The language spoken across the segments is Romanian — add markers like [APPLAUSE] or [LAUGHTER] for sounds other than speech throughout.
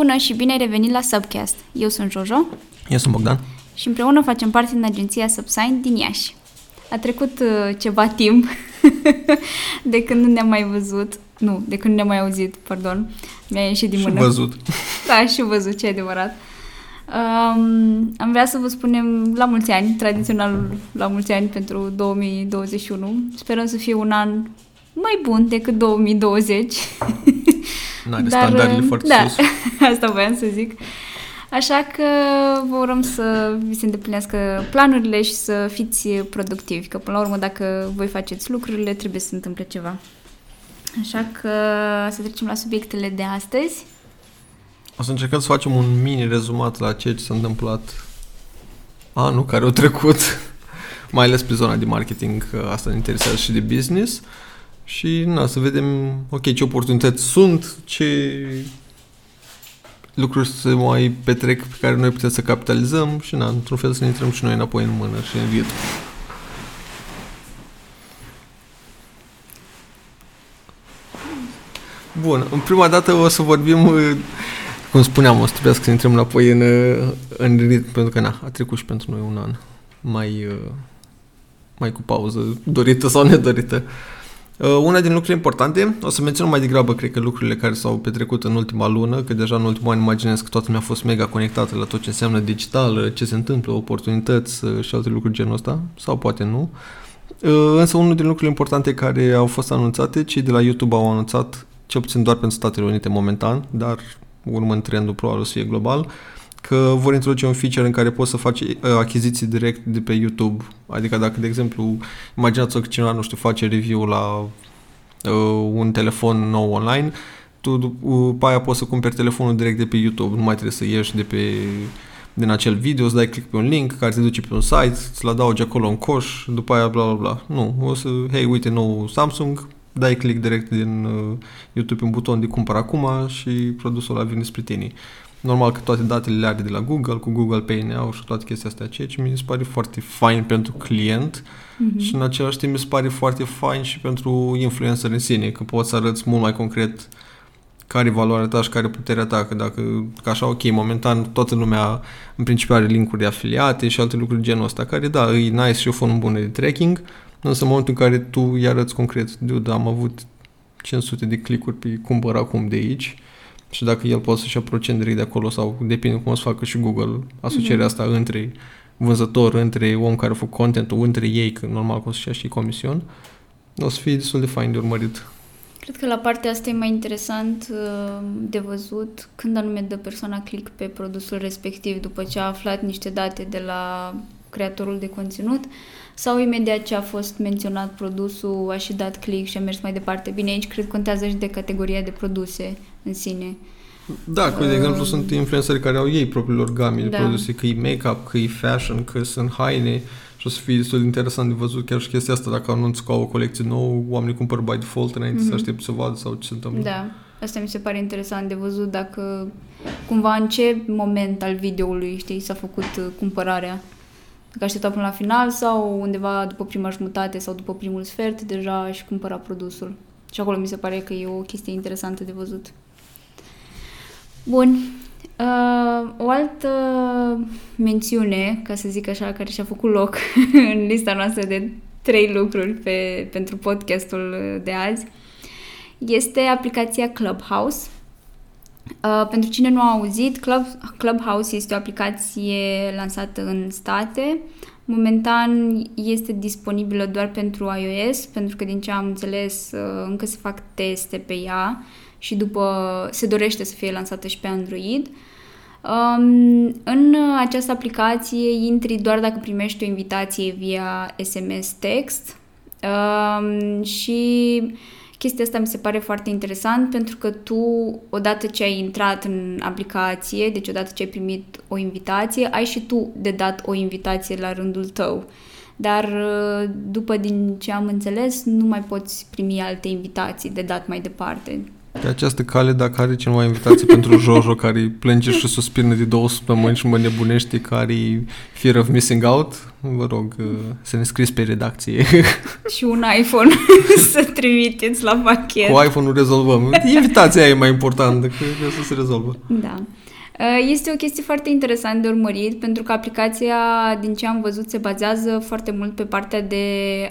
Bună și bine ai revenit la Subcast. Eu sunt Jojo Eu sunt Bogdan. și împreună facem parte din agenția Subsign din Iași. A trecut uh, ceva timp [LAUGHS] de când nu ne-am mai văzut, nu, de când nu ne-am mai auzit, pardon, mi-a ieșit din Și mână. văzut. [LAUGHS] Da, și văzut, ce adevărat. Um, am vrea să vă spunem la mulți ani, tradițional la mulți ani pentru 2021. Sperăm să fie un an mai bun decât 2020. [LAUGHS] N-are standardele foarte da, sus. [LAUGHS] asta voiam să zic. Așa că vă urăm să vi se îndeplinească planurile și să fiți productivi, că până la urmă dacă voi faceți lucrurile, trebuie să se întâmple ceva. Așa că să trecem la subiectele de astăzi. O să încercăm să facem un mini rezumat la ceea ce s-a întâmplat anul care a trecut, [LAUGHS] mai ales pe zona de marketing, că asta ne interesează și de business. Și na, să vedem, ok, ce oportunități sunt, ce lucruri se mai petrec pe care noi putem să capitalizăm și na, într-un fel să ne intrăm și noi înapoi în mână și în ritm. Bun, în prima dată o să vorbim, uh, cum spuneam, o să trebuiască să intrăm înapoi în, uh, în ritm, pentru că na, a trecut și pentru noi un an mai, uh, mai cu pauză, dorită sau nedorită. Uh, Una din lucrurile importante, o să menționăm mai degrabă, cred că lucrurile care s-au petrecut în ultima lună, că deja în ultimul an imaginez că toată lumea a fost mega conectată la tot ce înseamnă digital, uh, ce se întâmplă, oportunități uh, și alte lucruri genul ăsta, sau poate nu. Uh, Însă unul din lucrurile importante care au fost anunțate, cei de la YouTube au anunțat, cel puțin doar pentru Statele Unite momentan, dar urmând trendul probabil o să fie global, că vor introduce un feature în care poți să faci uh, achiziții direct de pe YouTube. Adică dacă, de exemplu, imaginați-vă că cineva, nu știu, face review la uh, un telefon nou online, tu după aia poți să cumperi telefonul direct de pe YouTube, nu mai trebuie să ieși de pe din acel video, îți dai click pe un link care te duce pe un site, îți-l adaugi acolo în coș, după aia bla bla bla. Nu, o să, hei, uite nou Samsung, dai click direct din uh, YouTube pe un buton de cumpăr acum și produsul ăla vine spre tine. Normal că toate datele le are de la Google, cu Google Pay Now și toate chestia astea, ceea ce mi se pare foarte fain pentru client Mhm. și în același timp mi se pare foarte fain și pentru influencer în sine, că poți să arăți mult mai concret care e valoarea ta și care e puterea ta, că dacă, că așa, ok, momentan toată lumea în principiu are linkuri de afiliate și alte lucruri genul ăsta, care da, e nice și o formă bună de tracking, însă în momentul în care tu îi arăți concret, dude, am avut 500 de clicuri pe cumpăr acum de aici și dacă el poate să-și ia procent direct de acolo sau depinde cum o să facă și Google asocierea Mhm. asta între vânzător, între om care a făcut content între ei, că normal că o să-și ia și comision, o să fie destul de fain de urmărit. Cred că la partea asta e mai interesant uh, de văzut când anume dă persoana click pe produsul respectiv după ce a aflat niște date de la creatorul de conținut sau imediat ce a fost menționat produsul, a și dat click și a mers mai departe. Bine, aici cred contează și de categoria de produse în sine. Da, că de Um, exemplu sunt influenceri care au ei propriilor game de da. produse, că e make-up, că e fashion, că sunt haine și o să fie destul de interesant de văzut chiar și chestia asta, dacă anunț că au o colecție nouă, oamenii cumpără by default înainte să Mhm. aștepte să vadă sau ce se întâmplă. Da, asta mi se pare interesant de văzut dacă cumva în ce moment al videoului, știi, s-a făcut uh, cumpărarea. Dacă aștepta până la final sau undeva după prima jumătate sau după primul sfert, deja și cumpăra produsul. Și acolo mi se pare că e o chestie interesantă de văzut. Bun. Uh, o altă mențiune, ca să zic așa, care și-a făcut loc [LAUGHS] în lista noastră de trei lucruri pe, pentru podcastul de azi, este aplicația Clubhouse. Uh, pentru cine nu a auzit, Club, Clubhouse este o aplicație lansată în state. Momentan este disponibilă doar pentru iOS, pentru că din ce am înțeles uh, încă se fac teste pe ea și după se dorește să fie lansată și pe Android. Um, în această aplicație intri doar dacă primești o invitație via SMS text um, și chestia asta mi se pare foarte interesant pentru că tu, odată ce ai intrat în aplicație, deci odată ce ai primit o invitație, ai și tu de dat o invitație la rândul tău. Dar uh, după din ce am înțeles, nu mai poți primi alte invitații de dat mai departe. Pe această cale, dacă are cineva invitație pentru Jojo care plânge și suspină de două săptămâni și mă nebunește care fear of missing out, vă rog uh, să ne scrieți pe redacție. [LAUGHS] Și un iPhone [LAUGHS] să trimiteți la pachet. Cu iPhone-ul rezolvăm. Invitația e mai importantă, că să se rezolvă. Da. Uh, este o chestie foarte interesant de urmărit pentru că aplicația, din ce am văzut, se bazează foarte mult pe partea de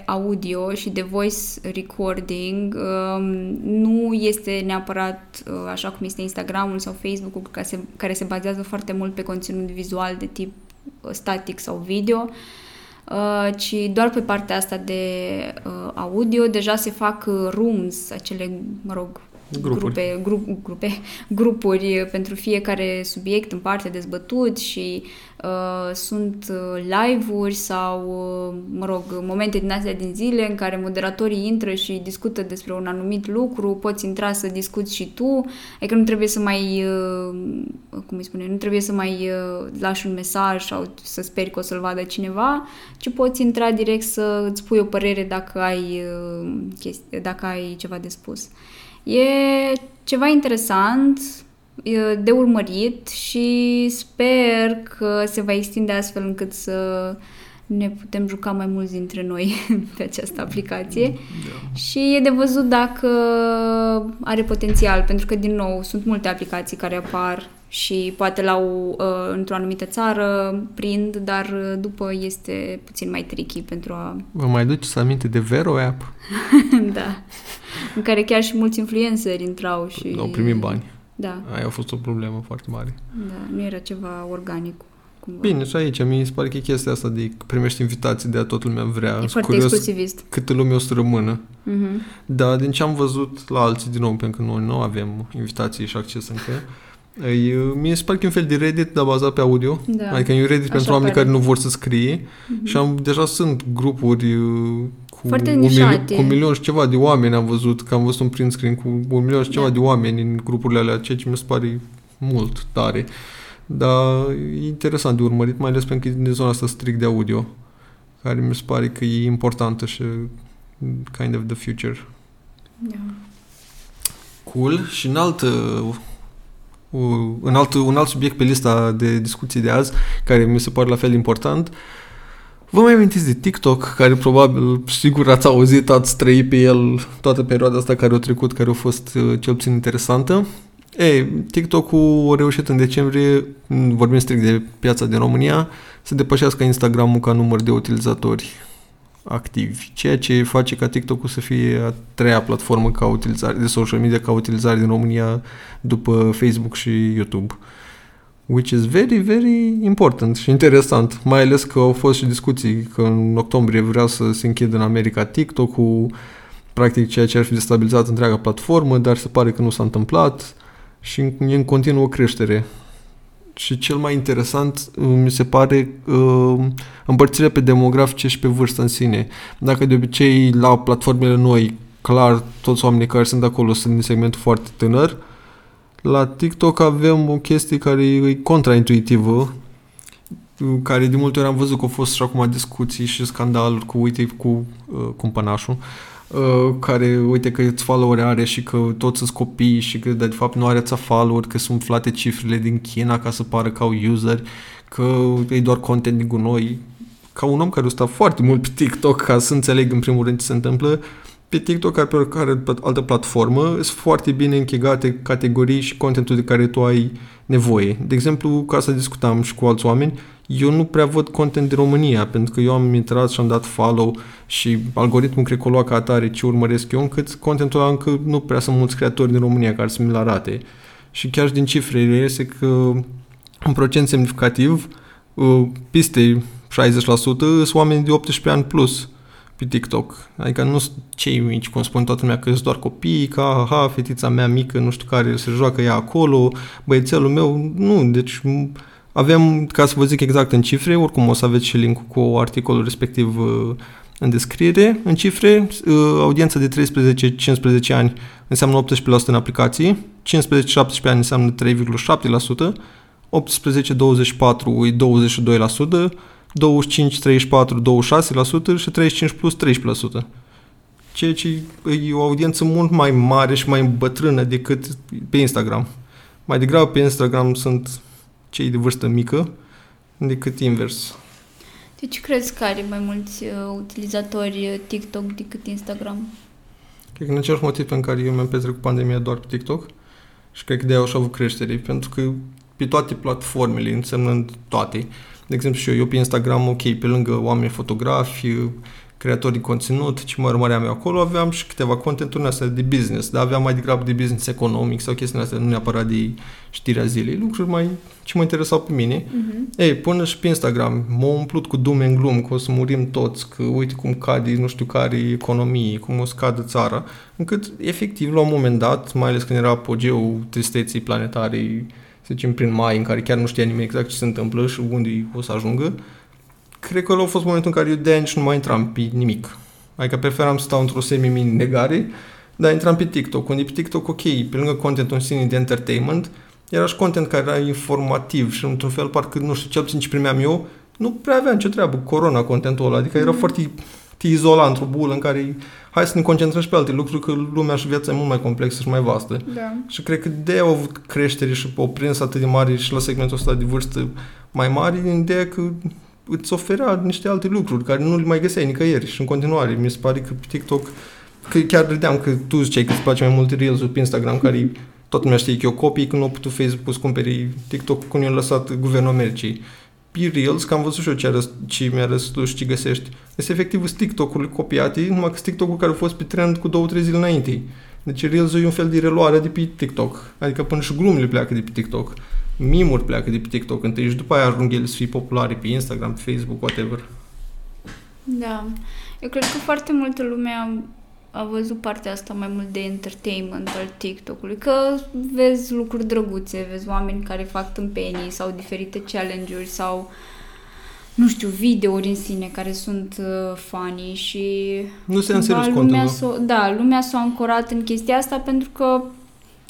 audio și de voice recording. Um, nu este neapărat uh, așa cum este Instagramul sau Facebook-ul care se bazează foarte mult pe conținut vizual de tip uh, static sau video ci doar pe partea asta de audio. Deja se fac rooms, acele, mă rog, grupuri. grupe, grup, grupe, grupuri pentru fiecare subiect în parte dezbătut și uh, sunt uh, live-uri sau, uh, mă rog, momente din astea din zile în care moderatorii intră și discută despre un anumit lucru, poți intra să discuți și tu, adică nu trebuie să mai, uh, cum îi spune, nu trebuie să mai uh, lași un mesaj sau să speri că o să-l vadă cineva, ci poți intra direct să îți pui o părere dacă ai, uh, chesti- dacă ai ceva de spus. E ceva interesant de urmărit și sper că se va extinde astfel încât să ne putem juca mai mulți dintre noi [LAUGHS] pe această aplicație da. și e de văzut dacă are potențial, pentru că, din nou, sunt multe aplicații care apar și poate la o, uh, într-o anumită țară prind, dar după este puțin mai tricky pentru a... Vă mai duceți aminte de Vero App? [LAUGHS] da în care chiar și mulți influenceri intrau și... Au primit bani. Da. Aia a fost o problemă foarte mare. Da, nu era ceva organic. Cumva. Bine, și aici mi se pare că e chestia asta de că primești invitații de a toată lumea vrea. E foarte curios exclusivist. Câte lume o să rămână. Uh-huh. Da, din ce am văzut la alții, din nou, pentru că noi nu avem invitații și acces încă, E, mie se pare că e un fel de Reddit, dar bazat pe audio. Da. Adică e un Reddit Așa pentru oameni care nu vor să scrie. Uh-huh. Și am, deja sunt grupuri cu Foarte un, milion, cu un milion și ceva de oameni am văzut, că am văzut un print screen cu un milion și ceva da. de oameni în grupurile alea, ceea ce mi se pare mult tare. Dar e interesant de urmărit, mai ales pentru că e din zona asta strict de audio, care mi se pare că e importantă și kind of the future. Da. Cool. Și în alt, un alt, un alt subiect pe lista de discuții de azi, care mi se pare la fel important, Vă mai amintiți de TikTok, care probabil, sigur ați auzit, ați trăit pe el toată perioada asta care a trecut, care a fost uh, cel puțin interesantă. Ei, TikTok-ul a reușit în decembrie, vorbim strict de piața din România, să depășească Instagram-ul ca număr de utilizatori activi, ceea ce face ca TikTok-ul să fie a treia platformă ca utilizare, de social media ca utilizare din România după Facebook și YouTube. Which is very, very important și interesant, mai ales că au fost și discuții că în octombrie vrea să se închidă în America TikTok-ul, practic ceea ce ar fi destabilizat întreaga platformă, dar se pare că nu s-a întâmplat și e în continuă creștere. Și cel mai interesant mi se pare uh, împărțirea pe demografice și pe vârstă în sine. Dacă de obicei la platformele noi, clar, toți oamenii care sunt acolo sunt din segmentul foarte tânăr, la TikTok avem o chestie care e contraintuitivă, care de multe ori am văzut că au fost și acum discuții și scandaluri cu, uite, cu uh, cumpănașul, uh, care, uite, că îți follower are și că toți sunt copii și că, de fapt, nu are ța follower, că sunt umflate cifrele din China ca să pară ca au user, că e doar content din gunoi. Ca un om care a stat foarte mult pe TikTok ca să înțeleg în primul rând ce se întâmplă, uh, pe TikTok, ca pe oricare altă platformă, sunt foarte bine închegate categorii și contentul de care tu ai nevoie. De exemplu, ca să discutam și cu alți oameni, eu nu prea văd content din România, pentru că eu am intrat și am dat follow și algoritmul cred că o lua ca atare ce urmăresc eu, încât contentul ăla încă nu prea sunt mulți creatori din România care să mi-l arate. Și chiar și din cifrele este că un procent semnificativ, uh, peste 60% sunt oameni de 18 ani plus pe TikTok. Adică nu sunt cei mici, cum spun toată lumea, că sunt doar copii, ca ha, fetița mea mică, nu știu care, se joacă ea acolo, băiețelul meu, nu, deci avem, ca să vă zic exact în cifre, oricum o să aveți și link cu articolul respectiv uh, în descriere. În cifre, uh, audiența de 13-15 ani înseamnă 18% în aplicații, 15-17 ani înseamnă 3,7%, 18-24 e 22%, 25, 34, 26% și 35 plus 13%. Ceea ce e o audiență mult mai mare și mai bătrână decât pe Instagram. Mai degrabă pe Instagram sunt cei de vârstă mică decât invers. Deci crezi că are mai mulți uh, utilizatori uh, TikTok decât Instagram? Cred că în același motiv pentru care eu mi-am petrecut pandemia doar pe TikTok și cred că de-aia au avut creștere, pentru că pe toate platformele, însemnând toate, de exemplu și eu, eu pe Instagram, ok, pe lângă oameni fotografi, creatori de conținut, ce mă urmăream eu acolo, aveam și câteva contenturi astea de business, dar aveam mai degrabă de business economic sau chestiile astea, nu neapărat de știrea zilei, lucruri mai, ce mă interesau pe mine. Uh-huh. Ei, până și pe Instagram, m-a umplut cu dume în glum, că o să murim toți, că uite cum cade nu știu care economie, cum o să cadă țara, încât, efectiv, la un moment dat, mai ales când era apogeul tristeții planetare, să zicem, prin mai, în care chiar nu știa nimeni exact ce se întâmplă și unde o să ajungă, cred că a fost momentul în care eu de nici nu mai intram pe nimic. Adică preferam să stau într-o semi-mini negare, dar intram pe TikTok, unde pe TikTok, ok, pe lângă contentul în sine de entertainment, era și content care era informativ și într-un fel, parcă, nu știu, cel puțin ce primeam eu, nu prea aveam ce treabă cu corona contentul ăla, adică era mm. foarte te izola într-o bulă în care hai să ne concentrăm și pe alte lucruri, că lumea și viața e mult mai complexă și mai vastă. Da. Și cred că de au avut creștere și o prins atât de mare și la segmentul ăsta de vârstă mai mare, din ideea că îți oferea niște alte lucruri care nu le mai găseai nicăieri și în continuare. Mi se pare că pe TikTok, că chiar credeam că tu ziceai că îți place mai mult reels pe Instagram, care toată lumea știe că eu copii, când nu au putut Facebook să cumperi TikTok, când i-a lăsat guvernul Americii. Pe Reels, că am văzut și eu ce, arăs, ce mi-a răspuns și ce găsești. Este efectiv TikTok-urile copiate, numai că TikTok-ul care a fost pe trend cu două, trei zile înainte. Deci reels e un fel de reluare de pe TikTok. Adică până și glumele pleacă de pe TikTok mimuri pleacă de pe TikTok întâi și după aia ajung ele să fie populare pe Instagram, pe Facebook, whatever. Da. Eu cred că foarte multă lume a, a văzut partea asta mai mult de entertainment al TikTok-ului, că vezi lucruri drăguțe, vezi oameni care fac tâmpenii sau diferite challenge-uri sau nu știu, videouri în sine care sunt uh, funny și... Nu se în lumea s-o, Da, lumea s-a ancorat în chestia asta pentru că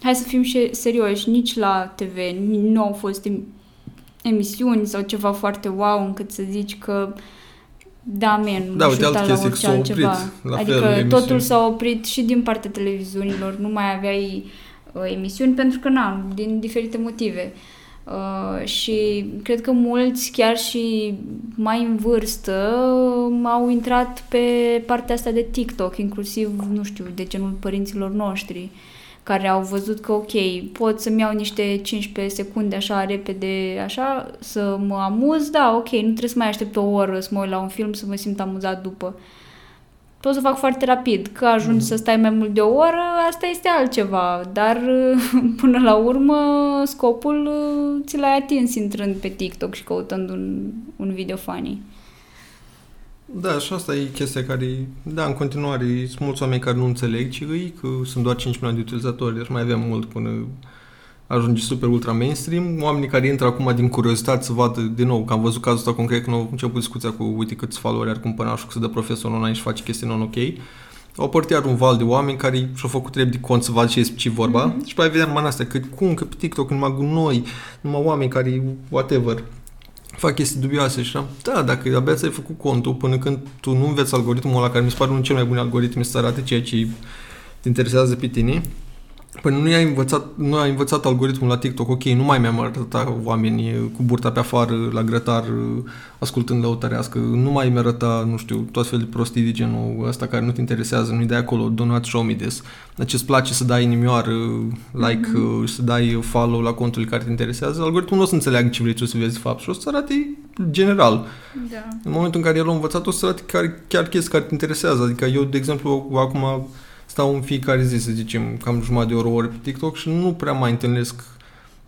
hai să fim și serioși, nici la TV nu au fost emisiuni sau ceva foarte wow încât să zici că da, men, da, uite, altă chestie, s-a oprit, la adică fel, totul s-a oprit și din partea televiziunilor, nu mai aveai uh, emisiuni pentru că, na, din diferite motive. Uh, și cred că mulți, chiar și mai în vârstă, uh, au intrat pe partea asta de TikTok, inclusiv, nu știu, de genul părinților noștri. Uh, care au văzut că, ok, pot să-mi iau niște 15 secunde așa repede, așa, să mă amuz, da, ok, nu trebuie să mai aștept o oră să mă uit la un film să mă simt amuzat după. Pot să fac foarte rapid, că ajungi mm-hmm. să stai mai mult de o oră, asta este altceva, dar [LAUGHS] până la urmă scopul ți l-ai atins intrând pe TikTok și căutând un, un video funny. Da, și asta e chestia care, da, în continuare, sunt mulți oameni care nu înțeleg ce îi, că sunt doar 5 milioane de utilizatori, deci mai avem mult până ajunge super ultra mainstream. Oamenii care intră acum din curiozitate să vadă din nou, că am văzut cazul ăsta concret când au început discuția cu uite câți followeri are cumpănașul, că se dă profesor online și face chestii non-ok. Au părtit iar un val de oameni care și-au făcut trebi de cont să vadă ce ce vorba mm-hmm. și pe vedea numai astea, că cum, că pe TikTok numai noi, numai oameni care, whatever, fac chestii dubioase și am, da, dacă abia ți-ai făcut contul până când tu nu înveți algoritmul ăla, care mi se pare unul cel mai bun algoritm să arate ceea ce te interesează pe tine, Păi nu ai învățat, nu ai învățat algoritmul la TikTok, ok, nu mai mi-am arătat oamenii cu burta pe afară, la grătar, ascultând lăutărească, nu mai mi arăta, nu știu, tot fel de prostii de genul ăsta care nu te interesează, nu-i dai acolo, do not show me this. Deci îți place să dai inimioară, like, mm-hmm. să dai follow la contul care te interesează, algoritmul nu o să înțeleagă ce vrei tu să vezi de fapt și o să arate general. Da. În momentul în care el a învățat, o să arate chiar, chiar chestii care te interesează. Adică eu, de exemplu, acum stau în fiecare zi, să zicem, cam jumătate de oră, ori pe TikTok și nu prea mai întâlnesc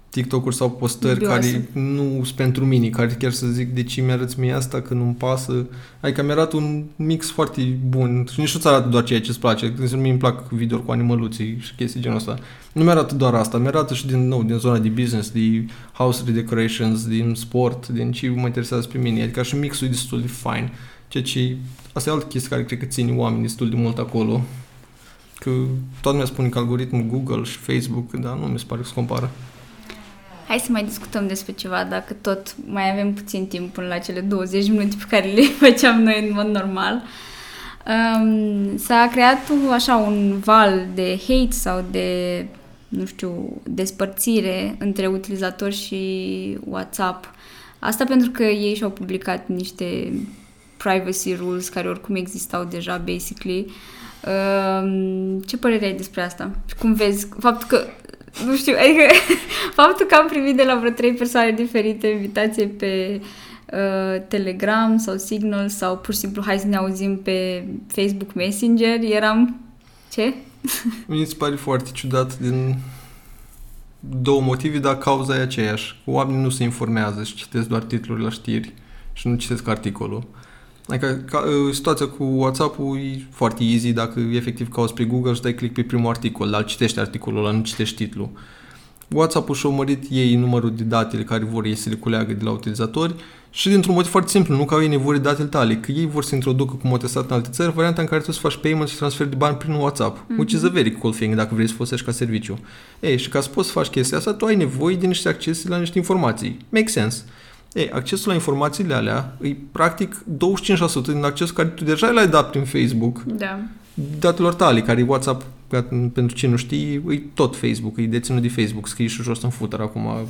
TikTok-uri sau postări Bioase. care nu sunt pentru mine, care chiar să zic de ce mi-arăți mie asta, că nu-mi pasă. Adică mi-arată un mix foarte bun și nici nu-ți arată doar ceea ce îți place. De exemplu, mie îmi plac video cu animăluții și chestii genul ăsta. Nu mi-arată doar asta, mi-arată și din nou, din zona de business, de house redecorations, din sport, din ce mă interesează pe mine. Adică și mixul e destul de fine. Ceea ce, asta e altă chestie care cred că ține oamenii destul de mult acolo. Că toată lumea spune că algoritmul Google și Facebook, dar nu mi se pare că se compară. Hai să mai discutăm despre ceva, dacă tot mai avem puțin timp până la cele 20 minute pe care le [LAUGHS] făceam noi în mod normal. Um, s-a creat așa un val de hate sau de, nu știu, despărțire între utilizatori și WhatsApp Asta pentru că ei și-au publicat niște privacy rules care oricum existau deja, basically. Uh, ce părere ai despre asta? Și cum vezi faptul că nu știu, adică [LAUGHS] faptul că am primit de la vreo trei persoane diferite invitație pe uh, Telegram sau Signal sau pur și simplu hai să ne auzim pe Facebook Messenger, eram ce? [LAUGHS] Mi se pare foarte ciudat din două motive, dar cauza e aceeași. Oamenii nu se informează și citesc doar titluri la știri și nu citesc articolul. Adică ca, ă, situația cu WhatsApp-ul e foarte easy dacă efectiv cauți pe Google și dai click pe primul articol, dar citești articolul ăla, nu citești titlul. WhatsApp-ul și-a mărit ei numărul de datele care vor ei să le culeagă de la utilizatori și dintr-un motiv foarte simplu, nu că au ei nevoie de datele tale, că ei vor să introducă cum au testat în alte țări varianta în care tu să faci payment și transfer de bani prin WhatsApp, mm-hmm. which is a very cool thing dacă vrei să folosești ca serviciu. Ei, și ca să poți să faci chestia asta, tu ai nevoie de niște acces la niște informații. Make sense. Ei, accesul la informațiile alea e practic 25% din accesul care tu deja l-ai dat prin Facebook. Da. Datelor tale, care e WhatsApp, pentru cine nu știi, e tot Facebook, e deținut de Facebook, scrie și jos în footer acum a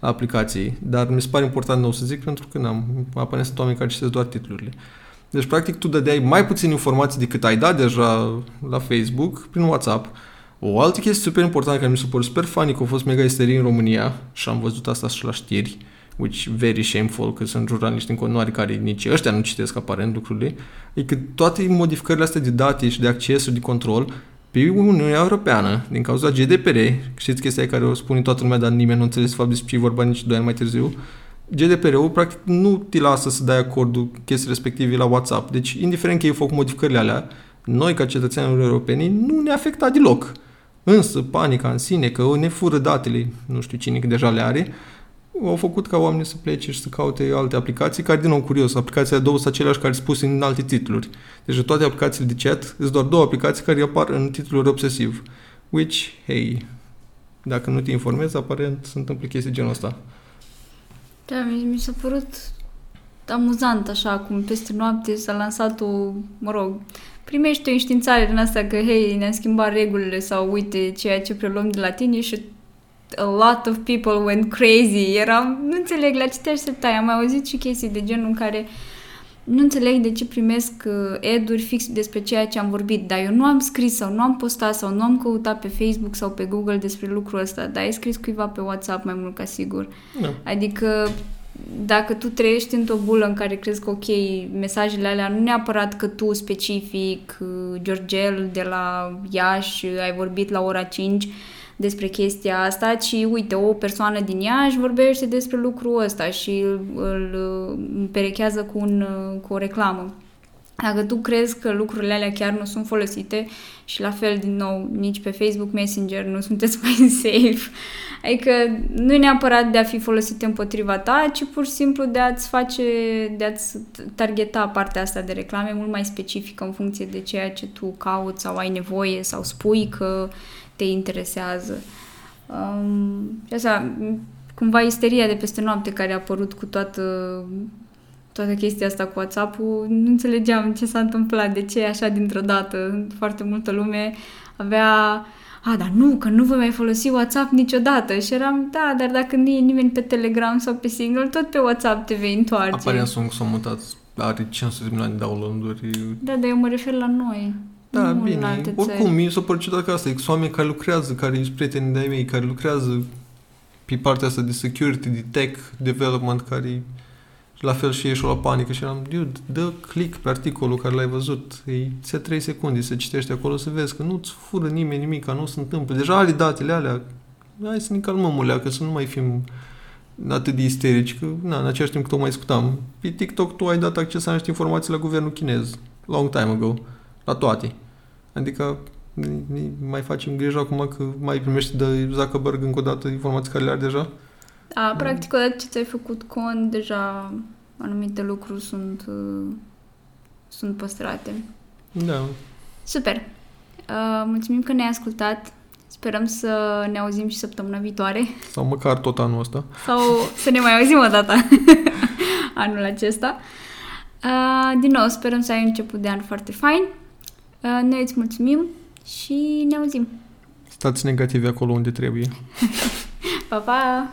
aplicației. Dar mi se pare important nou să zic pentru că n-am, aparent sunt oameni care citesc doar titlurile. Deci, practic, tu dădeai mai puțin informații decât ai dat deja la Facebook prin WhatsApp. O altă chestie super importantă care mi se pare super funny, că a fost mega isterie în România și am văzut asta și la știri, which very shameful, că sunt jurnaliști în continuare care nici ăștia nu citesc aparent lucrurile, e că toate modificările astea de date și de acces și de control pe Uniunea Europeană, din cauza GDPR, știți chestia care o spune toată lumea, dar nimeni nu înțeles fapt despre ce vorba nici doi ani mai târziu, GDPR-ul practic nu te lasă să dai acordul chestii respective la WhatsApp. Deci, indiferent că ei fac modificările alea, noi, ca cetățenii europeni, nu ne afecta deloc. Însă, panica în sine, că ne fură datele, nu știu cine că deja le are, au făcut ca oamenii să plece și să caute alte aplicații, care, din nou, curios, aplicațiile două sunt aceleași care sunt puse în alte titluri. Deci toate aplicațiile de chat sunt doar două aplicații care apar în titluri obsesiv. Which, hey, dacă nu te informezi, aparent se întâmplă chestii genul ăsta. Da, mi, mi s-a părut amuzant așa cum peste noapte s-a lansat o, mă rog, primești o înștiințare din asta că, hei, ne-am schimbat regulile sau uite ceea ce preluăm de la tine și a lot of people went crazy. Eram, nu înțeleg la ce te așteptai. Am mai auzit și chestii de genul în care nu înțeleg de ce primesc uh, ad-uri fix despre ceea ce am vorbit, dar eu nu am scris sau nu am postat sau nu am căutat pe Facebook sau pe Google despre lucrul ăsta, dar ai scris cuiva pe WhatsApp mai mult ca sigur. Da. Adică dacă tu trăiești într-o bulă în care crezi că, ok, mesajele alea nu neapărat că tu specific, uh, Georgel de la Iași, ai vorbit la ora 5, despre chestia asta, ci uite, o persoană din ea își vorbește despre lucrul ăsta și îl, îl perechează cu, un, cu o reclamă. Dacă tu crezi că lucrurile alea chiar nu sunt folosite și la fel, din nou, nici pe Facebook Messenger nu sunteți [LAUGHS] mai safe, adică nu e neapărat de a fi folosite împotriva ta, ci pur și simplu de a-ți face, de a-ți targeta partea asta de reclame mult mai specifică în funcție de ceea ce tu cauți sau ai nevoie sau spui că te interesează. Um, și asta, cumva isteria de peste noapte care a apărut cu toată, toată chestia asta cu WhatsApp-ul, nu înțelegeam ce s-a întâmplat, de ce așa dintr-o dată. Foarte multă lume avea a, dar nu, că nu voi mai folosi WhatsApp niciodată. Și eram, da, dar dacă nu e nimeni pe Telegram sau pe Signal, tot pe WhatsApp te vei întoarce. Aparent sunt s-au mutat, are 500 de milioane de download-uri. Da, dar eu mă refer la noi. Da, nu bine. în alte Oricum, țări. mi s-a părut ciudat că asta. Sunt oameni care lucrează, care sunt prieteni de-ai mei, care lucrează pe partea asta de security, de tech development, care la fel și ieși la panică și eram, dude, dă click pe articolul care l-ai văzut, e ți 3 secunde să citești acolo să vezi că nu-ți fură nimeni nimic, nu se întâmplă. Deja are datele alea, hai să ne calmăm ulea, că să nu mai fim atât de isterici, că na, în același timp că tocmai discutam. Pe TikTok tu ai dat acces la niște informații la guvernul chinez, long time ago, la toate. Adică ne, ne mai facem grijă acum că mai primești de Zuckerberg încă o dată informații care le are deja? Da, practic, odată ce ți-ai făcut cont, deja anumite lucruri sunt, uh, sunt păstrate. Da. Super! Uh, mulțumim că ne-ai ascultat. Sperăm să ne auzim și săptămâna viitoare Sau măcar tot anul ăsta. sau să ne mai auzim o dată [LAUGHS] anul acesta. Uh, din nou, sperăm să ai un început de an foarte fain. Uh, noi îți mulțumim și ne auzim. Stați negativi acolo unde trebuie. Pa, pa!